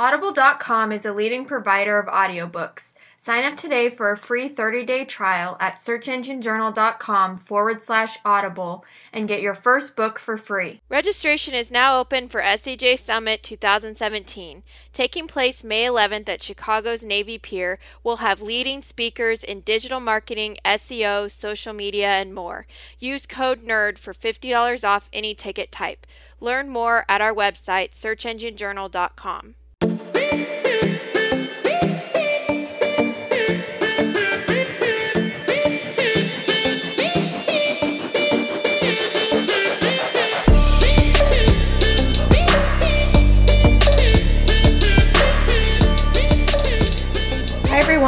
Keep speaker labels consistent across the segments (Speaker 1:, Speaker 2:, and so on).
Speaker 1: Audible.com is a leading provider of audiobooks. Sign up today for a free 30-day trial at searchenginejournal.com forward slash audible and get your first book for free. Registration is now open for SEJ Summit 2017. Taking place May 11th at Chicago's Navy Pier, we'll have leading speakers in digital marketing, SEO, social media, and more. Use code NERD for $50 off any ticket type. Learn more at our website, searchenginejournal.com.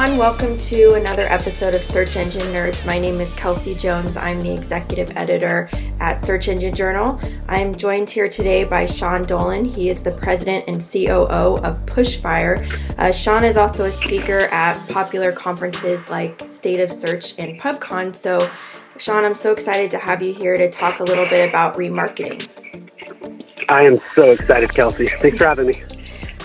Speaker 1: everyone. Welcome to another episode of Search Engine Nerds. My name is Kelsey Jones. I'm the executive editor at Search Engine Journal. I'm joined here today by Sean Dolan. He is the president and COO of PushFire. Uh, Sean is also a speaker at popular conferences like State of Search and PubCon. So, Sean, I'm so excited to have you here to talk a little bit about remarketing.
Speaker 2: I am so excited, Kelsey. Thanks for having me.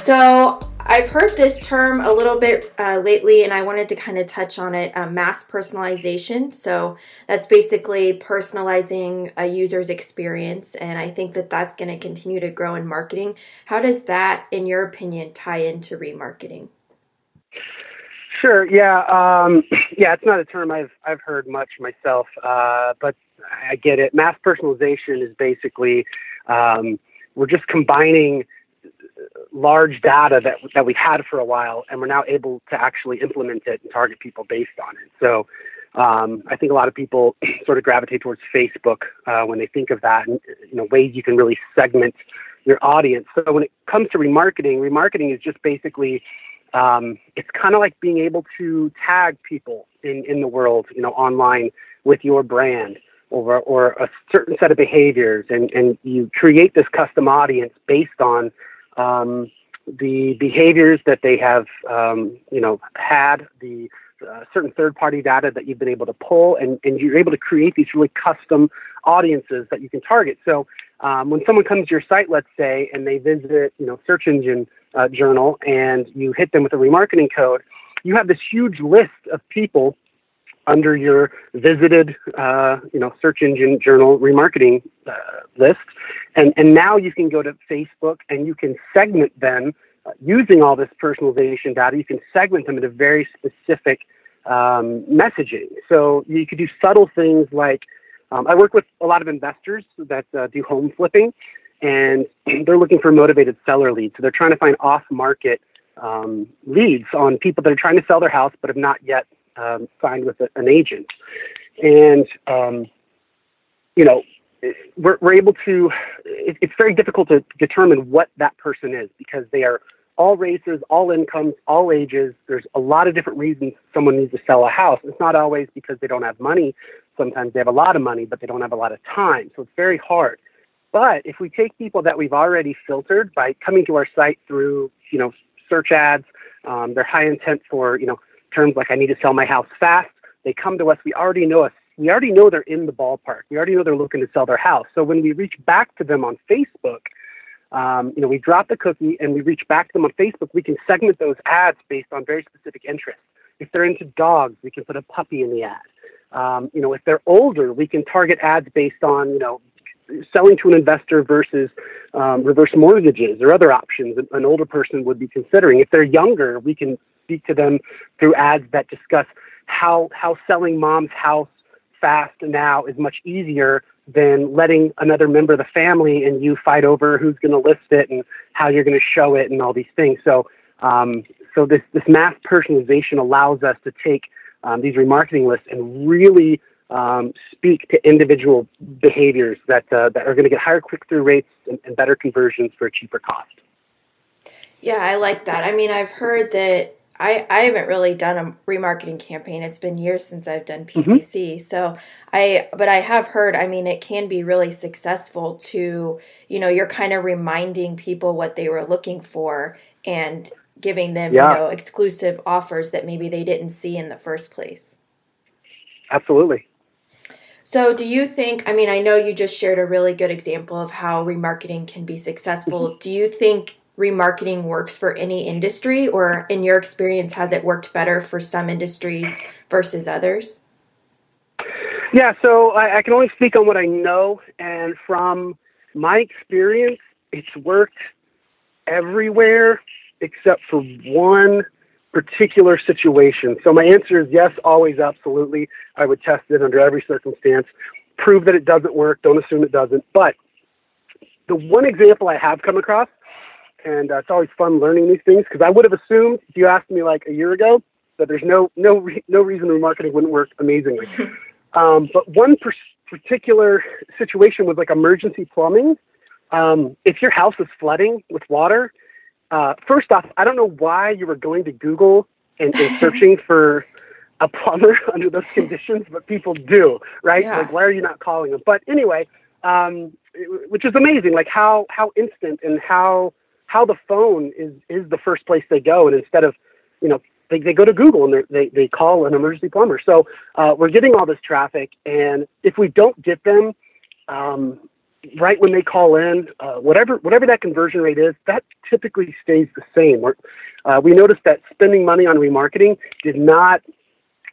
Speaker 1: So, I've heard this term a little bit uh, lately, and I wanted to kind of touch on it uh, mass personalization. So, that's basically personalizing a user's experience, and I think that that's going to continue to grow in marketing. How does that, in your opinion, tie into remarketing?
Speaker 2: Sure. Yeah. Um, yeah. It's not a term I've I've heard much myself, uh, but I get it. Mass personalization is basically um, we're just combining large data that that we've had for a while, and we're now able to actually implement it and target people based on it. So. Um, I think a lot of people sort of gravitate towards Facebook uh, when they think of that, and you know ways you can really segment your audience. So when it comes to remarketing, remarketing is just basically um, it's kind of like being able to tag people in, in the world, you know, online with your brand or, or a certain set of behaviors, and, and you create this custom audience based on um, the behaviors that they have, um, you know, had, the uh, certain third-party data that you've been able to pull, and, and you're able to create these really custom audiences that you can target. So um, when someone comes to your site, let's say, and they visit, you know, search engine uh, journal, and you hit them with a remarketing code, you have this huge list of people under your visited, uh, you know, search engine journal remarketing uh, list, and and now you can go to Facebook and you can segment them uh, using all this personalization data. You can segment them into very specific um, messaging. So you could do subtle things like um, I work with a lot of investors that uh, do home flipping, and they're looking for motivated seller leads. So they're trying to find off-market um, leads on people that are trying to sell their house but have not yet um, signed with a, an agent. And, um, you know, we're, we're able to, it, it's very difficult to determine what that person is because they are all races, all incomes, all ages. There's a lot of different reasons someone needs to sell a house. It's not always because they don't have money. Sometimes they have a lot of money, but they don't have a lot of time. So it's very hard. But if we take people that we've already filtered by coming to our site through, you know, search ads, um, they're high intent for, you know, terms like I need to sell my house fast. They come to us. We already know us. We already know they're in the ballpark. We already know they're looking to sell their house. So when we reach back to them on Facebook, um, you know, we drop the cookie and we reach back to them on Facebook. We can segment those ads based on very specific interests. If they're into dogs, we can put a puppy in the ad. Um, you know, if they're older, we can target ads based on, you know, selling to an investor versus um, reverse mortgages or other options an older person would be considering. If they're younger, we can speak to them through ads that discuss how how selling mom's house fast now is much easier than letting another member of the family and you fight over who's going to list it and how you're going to show it and all these things. So um, so this this mass personalization allows us to take um, these remarketing lists and really um, speak to individual behaviors that, uh, that are going to get higher click through rates and, and, better conversions for a cheaper cost.
Speaker 1: Yeah, I like that. I mean, I've heard that I, I haven't really done a remarketing campaign. It's been years since I've done PPC. Mm-hmm. So I, but I have heard, I mean, it can be really successful to, you know, you're kind of reminding people what they were looking for and giving them, yeah. you know, exclusive offers that maybe they didn't see in the first place.
Speaker 2: Absolutely.
Speaker 1: So, do you think? I mean, I know you just shared a really good example of how remarketing can be successful. Mm-hmm. Do you think remarketing works for any industry, or in your experience, has it worked better for some industries versus others?
Speaker 2: Yeah, so I, I can only speak on what I know, and from my experience, it's worked everywhere except for one particular situation. So my answer is yes, always, absolutely. I would test it under every circumstance. Prove that it doesn't work. Don't assume it doesn't. But the one example I have come across, and uh, it's always fun learning these things because I would have assumed if you asked me like a year ago that there's no no re- no reason remarketing wouldn't work amazingly. um, but one per- particular situation was like emergency plumbing. Um, if your house is flooding with water, uh, first off, I don't know why you were going to Google and, and searching for a plumber under those conditions, but people do, right? Yeah. Like, why are you not calling them? But anyway, um, which is amazing, like how how instant and how how the phone is is the first place they go, and instead of you know they, they go to Google and they they call an emergency plumber. So uh, we're getting all this traffic, and if we don't get them, um, right when they call in, uh, whatever whatever that conversion rate is, that typically stays the same. Uh, we noticed that spending money on remarketing did not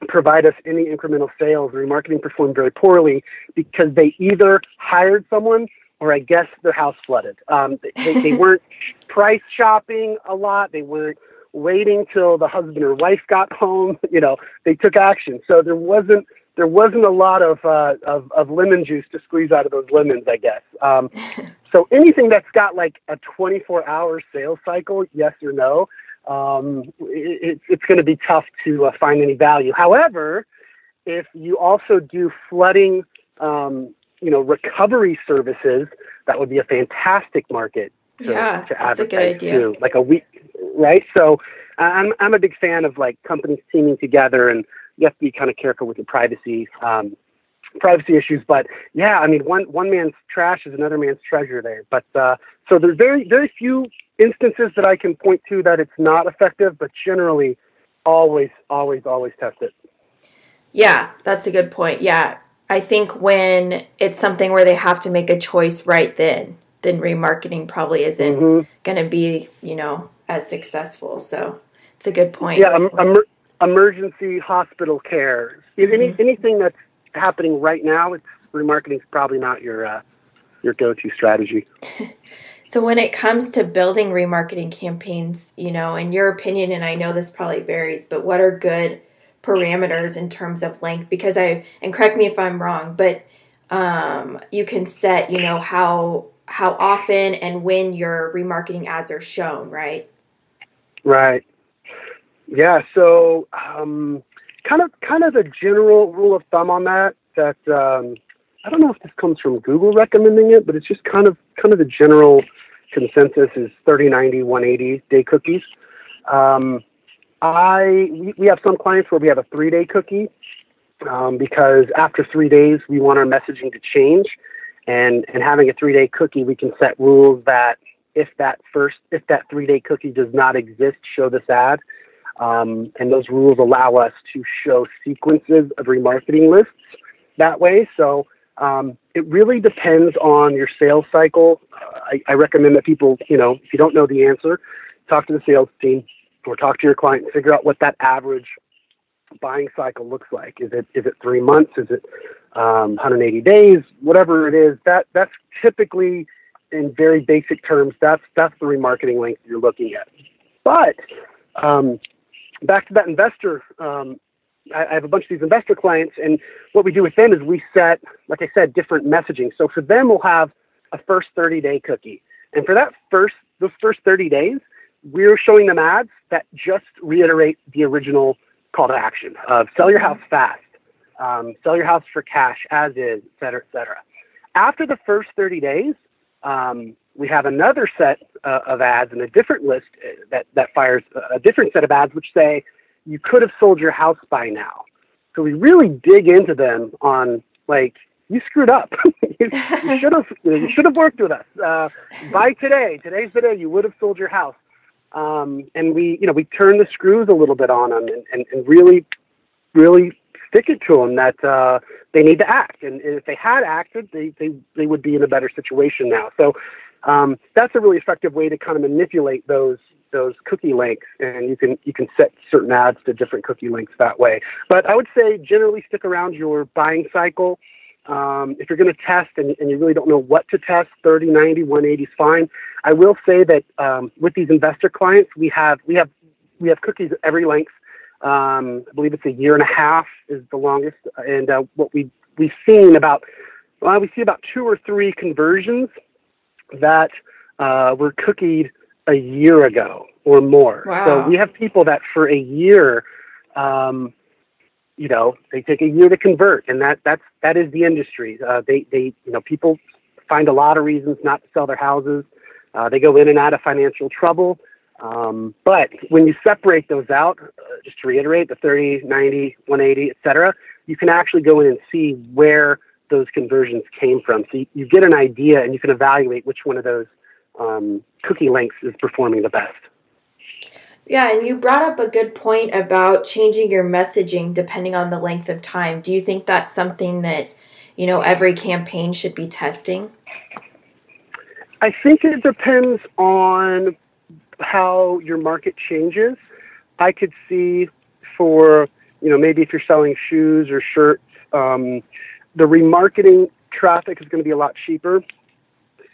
Speaker 2: provide us any incremental sales. Remarketing performed very poorly because they either hired someone or I guess their house flooded. Um, they, they weren't price shopping a lot. They weren't waiting till the husband or wife got home. You know, they took action. So there wasn't there wasn't a lot of, uh, of, of lemon juice to squeeze out of those lemons, I guess. Um, so anything that's got like a 24 hour sales cycle, yes or no, um, it, it's going to be tough to uh, find any value. However, if you also do flooding, um, you know, recovery services, that would be a fantastic market
Speaker 1: to, yeah, to that's a good idea. Too.
Speaker 2: Like a week, right? So I'm I'm a big fan of like companies teaming together and you have to be kind of careful with your privacy um, privacy issues. But yeah, I mean, one one man's trash is another man's treasure there. But uh, so there's very very few instances that I can point to that it's not effective, but generally, always always always test it.
Speaker 1: Yeah, that's a good point. Yeah, I think when it's something where they have to make a choice right then, then remarketing probably isn't mm-hmm. going to be you know as successful. So it's a good point.
Speaker 2: Yeah, um, emergency hospital care. Mm-hmm. Any, anything that's happening right now, it's remarketing is probably not your uh, your go-to strategy.
Speaker 1: so when it comes to building remarketing campaigns, you know, in your opinion, and I know this probably varies, but what are good parameters in terms of length? Because I and correct me if I'm wrong, but um, you can set, you know, how how often and when your remarketing ads are shown, right?
Speaker 2: Right. Yeah, so um, kind of kind of the general rule of thumb on that that um, I don't know if this comes from Google recommending it, but it's just kind of kind of the general consensus is 30, 90, 180 day cookies. Um, I we, have some clients where we have a three day cookie um, because after three days we want our messaging to change, and and having a three day cookie we can set rules that if that first if that three day cookie does not exist, show this ad. Um, and those rules allow us to show sequences of remarketing lists that way. So um, it really depends on your sales cycle. I, I, recommend that people, you know, if you don't know the answer, talk to the sales team or talk to your client and figure out what that average buying cycle looks like. Is it is it three months? Is it um, 180 days? Whatever it is, that that's typically in very basic terms. That's that's the remarketing length you're looking at. But um, back to that investor, um, I, I have a bunch of these investor clients, and what we do with them is we set, like I said, different messaging. So for them, we'll have a first 30 day cookie. And for that first, those first 30 days, we're showing them ads that just reiterate the original call to action of sell your house fast, um, sell your house for cash as is, et cetera, et cetera. After the first 30 days, um, we have another set uh, of ads and a different list uh, that, that fires a different set of ads which say you could have sold your house by now. So we really dig into them on like you screwed up. you should have you should have worked with us. Uh, by today, today's the day you would have sold your house. Um, and we you know we turn the screws a little bit on them and, and, and really really stick it to them that uh, they need to act. And if they had acted, they, they, they would be in a better situation now. So Um, that's a really effective way to kind of manipulate those those cookie lengths, and you can you can set certain ads to different cookie lengths that way. But I would say generally stick around your buying cycle. Um, if you're going to test and, and, you really don't know what to test, 30, 90, 180 is fine. I will say that um, with these investor clients, we have we have we have cookies at every length. Um, I believe it's a year and a half is the longest, and uh, what we we've seen about well, we see about two or three conversions that uh, were cookied a year ago or more.
Speaker 1: Wow.
Speaker 2: So we have people that for a year, um, you know, they take a year to convert, and that that's that is the industry. Uh, they they you know people find a lot of reasons not to sell their houses. Uh, they go in and out of financial trouble. Um, but when you separate those out, uh, just to reiterate, the 30, 90, 180, et cetera, you can actually go in and see where those conversions came from. So you, you get an idea and you can evaluate which one of those um, cookie lengths is performing the best.
Speaker 1: Yeah, and you brought up a good point about changing your messaging depending on the length of time. Do you think that's something that, you know, every campaign should be testing?
Speaker 2: I think it depends on how your market changes. I could see for, you know, maybe if you're selling shoes or shirts, um, the remarketing traffic is going to be a lot cheaper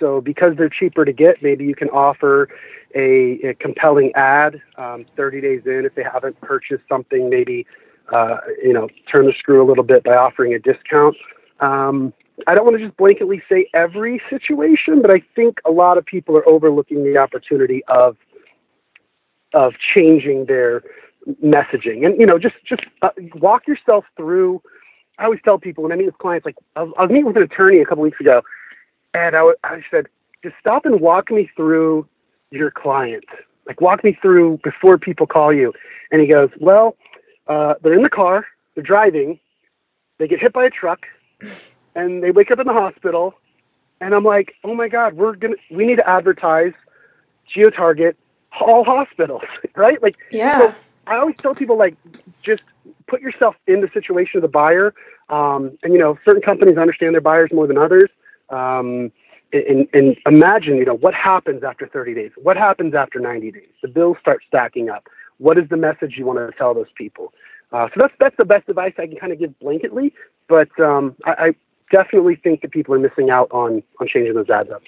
Speaker 2: so because they're cheaper to get, maybe you can offer a, a compelling ad um, 30 days in if they haven't purchased something. Maybe uh, you know turn the screw a little bit by offering a discount. Um, I don't want to just blanketly say every situation, but I think a lot of people are overlooking the opportunity of of changing their messaging and you know just just uh, walk yourself through. I always tell people when I meet with clients, like I was, I was meeting with an attorney a couple weeks ago, and I, I said, just stop and walk me through your client. Like, walk me through before people call you. And he goes, well, uh, they're in the car, they're driving, they get hit by a truck, and they wake up in the hospital. And I'm like, oh my God, we're gonna, we need to advertise geo-target all hospitals, right? Like,
Speaker 1: yeah.
Speaker 2: So I always tell people like, just put yourself in the situation of the buyer. Um, and you know, certain companies understand their buyers more than others. Um, and, and imagine, you know, what happens after 30 days? What happens after 90 days? The bills start stacking up. What is the message you want to tell those people? Uh, so that's that's the best advice I can kind of give blanketly, but um, I, I definitely think that people are missing out on on changing those ads up.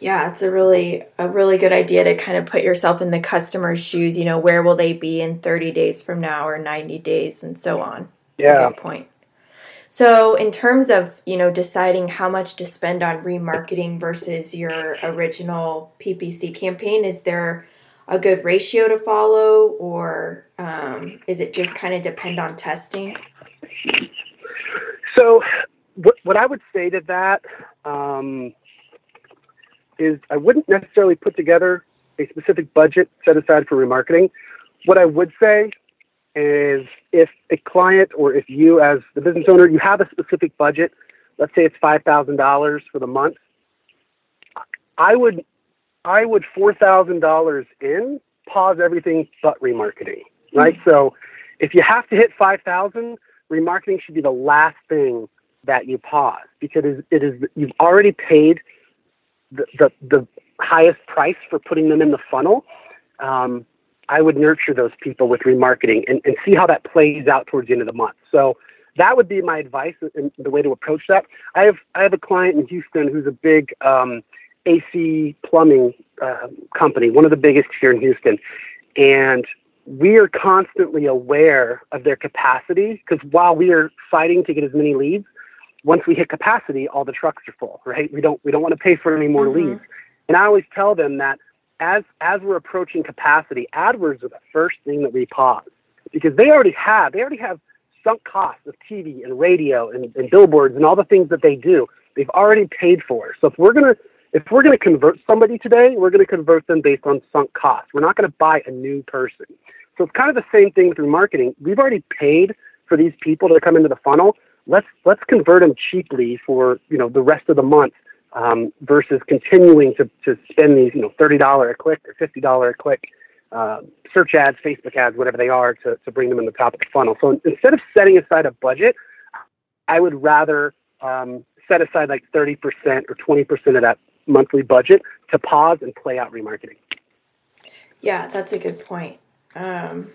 Speaker 1: Yeah, it's a really a really good idea to kind of put yourself in the customer's shoes. You know, where will they be in 30 days from now or 90 days, and so on. That's
Speaker 2: yeah.
Speaker 1: a good point. So, in terms of you know deciding how much to spend on remarketing versus your original PPC campaign, is there a good ratio to follow, or um, is it just kind of depend on testing?
Speaker 2: So, what what I would say to that um, is, I wouldn't necessarily put together a specific budget set aside for remarketing. What I would say is if a client or if you as the business owner you have a specific budget let's say it's $5000 for the month i would i would $4000 in pause everything but remarketing right mm-hmm. so if you have to hit 5000 remarketing should be the last thing that you pause because it is, it is you've already paid the, the, the highest price for putting them in the funnel um, I would nurture those people with remarketing and, and see how that plays out towards the end of the month. So that would be my advice and the way to approach that. I have I have a client in Houston who's a big um, AC plumbing uh, company, one of the biggest here in Houston, and we are constantly aware of their capacity because while we are fighting to get as many leads, once we hit capacity, all the trucks are full. Right? We don't we don't want to pay for any more mm-hmm. leads. And I always tell them that as as we're approaching capacity, AdWords are the first thing that we pause because they already have they already have sunk costs of TV and radio and, and billboards and all the things that they do. They've already paid for. So if we're gonna if we're gonna convert somebody today, we're gonna convert them based on sunk costs. We're not gonna buy a new person. So it's kind of the same thing through marketing. We've already paid for these people to come into the funnel. Let's let's convert them cheaply for you know the rest of the month um, versus continuing to, to spend these, you know, $30 a click or $50 a click uh, search ads, Facebook ads, whatever they are, to, to bring them in the top of the funnel. So instead of setting aside a budget, I would rather um, set aside like 30% or 20% of that monthly budget to pause and play out remarketing.
Speaker 1: Yeah, that's a good point. Um,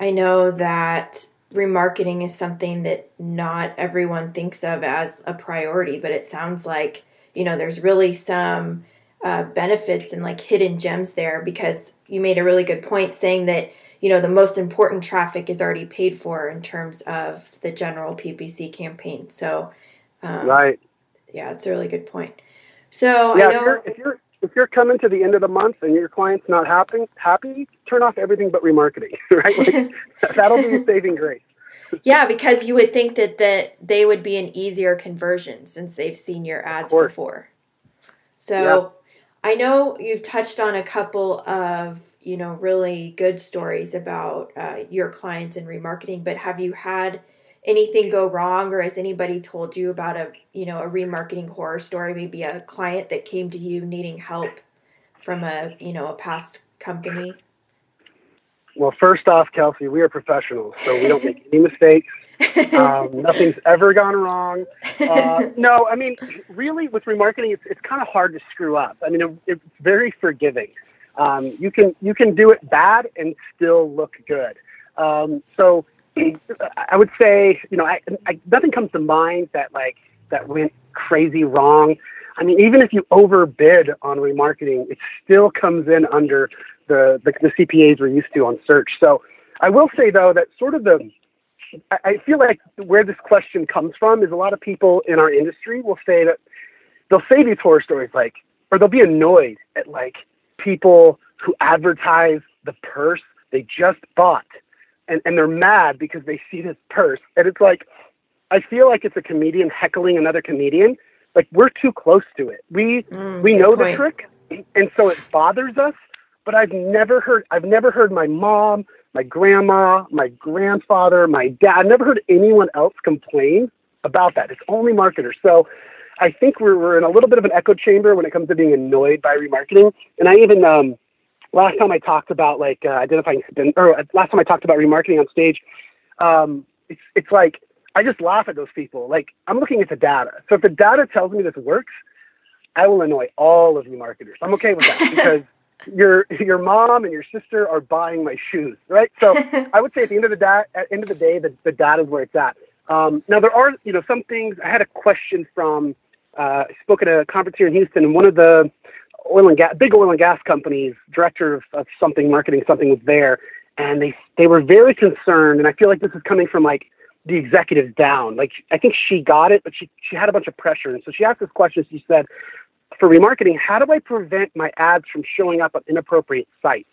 Speaker 1: I know that remarketing is something that not everyone thinks of as a priority, but it sounds like, you know, there's really some uh, benefits and like hidden gems there because you made a really good point saying that, you know, the most important traffic is already paid for in terms of the general PPC campaign. So,
Speaker 2: um, right.
Speaker 1: Yeah, it's a really good point. So
Speaker 2: yeah,
Speaker 1: I know
Speaker 2: if you're, if you're if you're coming to the end of the month and your client's not happy, happy, turn off everything but remarketing, right? Like, that'll be a saving grace.
Speaker 1: yeah, because you would think that that they would be an easier conversion since they've seen your ads before. So, I know you've touched on a couple of you know really good stories about uh, your clients and remarketing, but have you had anything go wrong or has anybody told you about a you know a remarketing horror story? Maybe a client that came to you needing help from a you know a past company
Speaker 2: well first off kelsey we are professionals so we don't make any mistakes. Um, nothing's ever gone wrong. Uh, no i mean really with remarketing it's, it's kind of hard to screw up. I mean it, it's very forgiving. Um, you can you can do it bad and still look good. Um, so I would say, you know, I, I, nothing comes to mind that like that went crazy wrong. I mean, even if you overbid on remarketing, it still comes in under the, the, the CPAs we're used to on search. So I will say though that sort of the I feel like where this question comes from is a lot of people in our industry will say that they'll say these horror stories like, or they'll be annoyed at like people who advertise the purse they just bought and, and they're mad because they see this purse. And it's like, I feel like it's a comedian heckling another comedian. Like we're too close to it. We mm, we know point. the trick, and so it bothers us. But I've never heard I've never heard my mom, my grandma, my grandfather, my dad. I've never heard anyone else complain about that. It's only marketers. So I think we're we're in a little bit of an echo chamber when it comes to being annoyed by remarketing. And I even um last time I talked about like uh, identifying spin, or uh, last time I talked about remarketing on stage, um, it's it's like I just laugh at those people. Like I'm looking at the data. So if the data tells me this works, I will annoy all of you marketers. I'm okay with that because your your mom and your sister are buying my shoes, right? So I would say at the end of the da- at end of the day, the, the data is where it's at. Um, now there are you know some things. I had a question from uh, I spoke at a conference here in Houston, and one of the oil and gas, big oil and gas companies, director of, of something, marketing something was there, and they they were very concerned. And I feel like this is coming from like the executives down. Like I think she got it, but she she had a bunch of pressure, and so she asked this question. She said, "For remarketing, how do I prevent my ads from showing up on inappropriate sites?"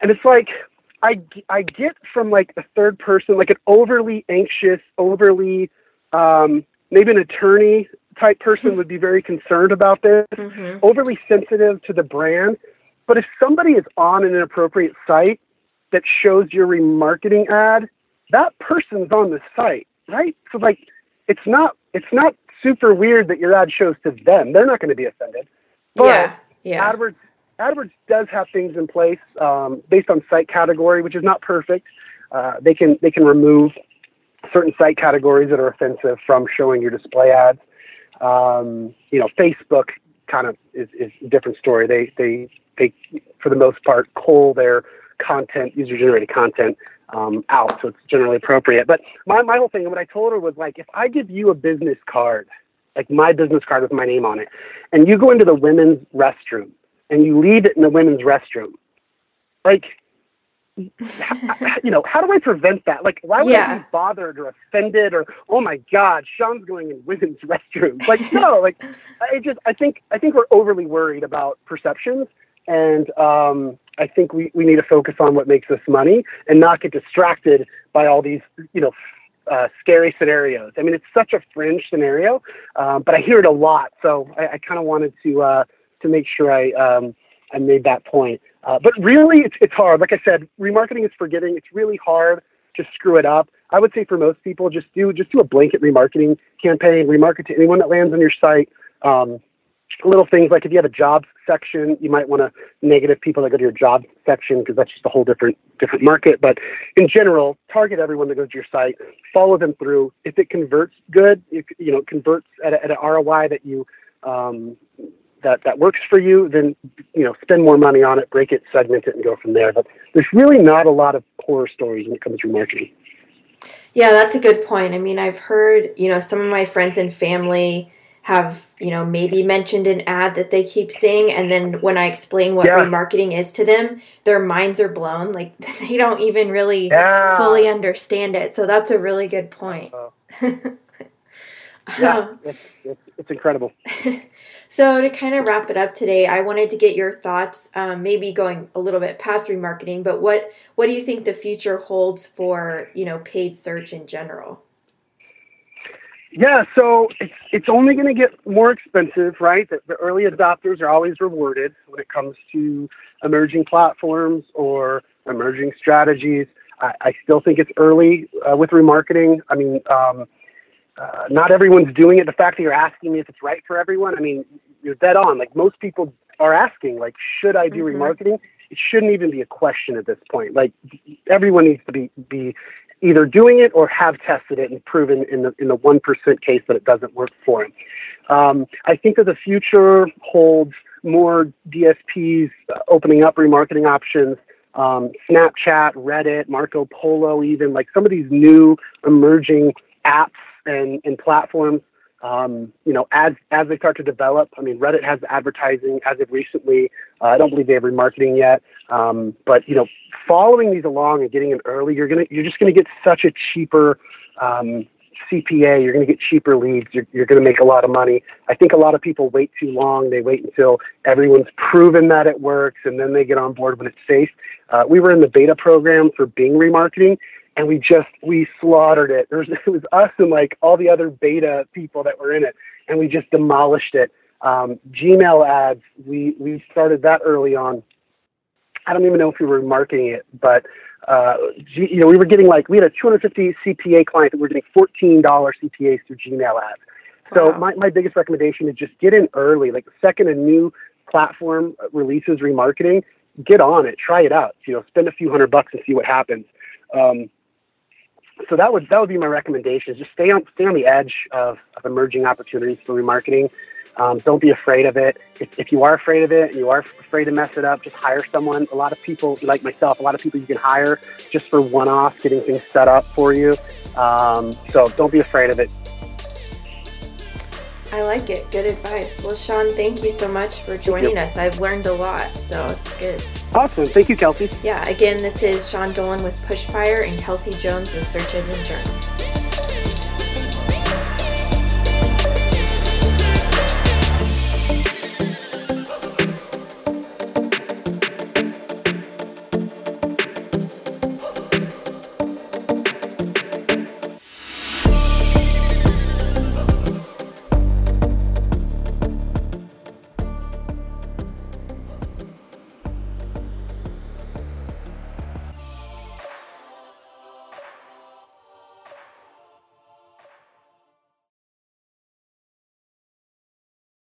Speaker 2: And it's like I I get from like a third person, like an overly anxious, overly um, maybe an attorney type person would be very concerned about this, mm-hmm. overly sensitive to the brand. But if somebody is on an inappropriate site that shows your remarketing ad, that person's on the site, right? So like it's not it's not super weird that your ad shows to them. They're not going to be offended. But
Speaker 1: yeah, yeah.
Speaker 2: AdWords AdWords does have things in place um, based on site category, which is not perfect. Uh, they can they can remove certain site categories that are offensive from showing your display ads. Um, you know, Facebook kind of is, is a different story. They, they, they, for the most part, cull their content, user generated content, um, out. So it's generally appropriate. But my, my whole thing, and what I told her was like, if I give you a business card, like my business card with my name on it, and you go into the women's restroom and you leave it in the women's restroom, like you know, how do I prevent that? Like, why would yeah. I be bothered or offended or, oh my God, Sean's going in women's restrooms? Like, no, like, I just, I think, I think we're overly worried about perceptions. And um, I think we, we need to focus on what makes us money and not get distracted by all these, you know, uh, scary scenarios. I mean, it's such a fringe scenario, um, but I hear it a lot. So I, I kind of wanted to, uh, to make sure I, um, I made that point. Uh, but really, it's, it's hard. Like I said, remarketing is forgetting. It's really hard to screw it up. I would say for most people, just do just do a blanket remarketing campaign. Remarket to anyone that lands on your site. Um, little things like if you have a jobs section, you might want to negative people that go to your jobs section because that's just a whole different different market. But in general, target everyone that goes to your site. Follow them through. If it converts good, if, you know converts at, a, at an ROI that you um, that that works for you, then you know spend more money on it, break it, segment it, and go from there. But there's really not a lot of horror stories when it comes to marketing.
Speaker 1: Yeah, that's a good point. I mean, I've heard you know some of my friends and family have you know maybe mentioned an ad that they keep seeing and then when i explain what yeah. remarketing is to them their minds are blown like they don't even really yeah. fully understand it. So that's a really good point. Uh,
Speaker 2: yeah um, it's, it's, it's incredible.
Speaker 1: So to kind of wrap it up today i wanted to get your thoughts um, maybe going a little bit past remarketing but what what do you think the future holds for you know paid search in general
Speaker 2: yeah, so it's it's only going to get more expensive, right? The, the, early adopters are always rewarded when it comes to emerging platforms or emerging strategies. I, I still think it's early uh, with remarketing. I mean, um, uh, not everyone's doing it. The fact that you're asking me if it's right for everyone, I mean, you're dead on. Like most people are asking, like, should I do mm-hmm. remarketing? It shouldn't even be a question at this point. Like everyone needs to be be either doing it or have tested it and proven in the in the one percent case that it doesn't work for them. Um, I think that the future holds more DSPs opening up remarketing options. Um, Snapchat, Reddit, Marco Polo, even like some of these new emerging apps and, and platforms um, you know, as as they start to develop, I mean, Reddit has advertising as of recently. Uh, I don't believe they have remarketing yet, um, but you know, following these along and getting it early, you're gonna you're just gonna get such a cheaper um, CPA. You're gonna get cheaper leads. You're, you're gonna make a lot of money. I think a lot of people wait too long. They wait until everyone's proven that it works, and then they get on board when it's safe. Uh, we were in the beta program for Bing remarketing, and we just we slaughtered it. There's it was us and like all the other beta people that were in it, and we just demolished it. Um, Gmail ads, we we started that early on. I don't even know if we were marketing it, but uh, G, you know we were getting like we had a 250 CPA client that we were getting $14 CPAs through Gmail ads. So wow. my, my biggest recommendation is just get in early. Like the second a new platform releases remarketing, get on it, try it out. You know, spend a few hundred bucks and see what happens. Um, so that would that would be my recommendation. Is just stay on stay on the edge of, of emerging opportunities for remarketing. Um, don't be afraid of it. If, if you are afraid of it and you are afraid to mess it up, just hire someone. A lot of people, like myself, a lot of people you can hire just for one-off, getting things set up for you. Um, so don't be afraid of it.
Speaker 1: I like it. Good advice. Well, Sean, thank you so much for joining us. I've learned a lot, so it's good.
Speaker 2: Awesome. Thank you, Kelsey.
Speaker 1: Yeah, again, this is Sean Dolan with PushFire and Kelsey Jones with Search Engine Journal.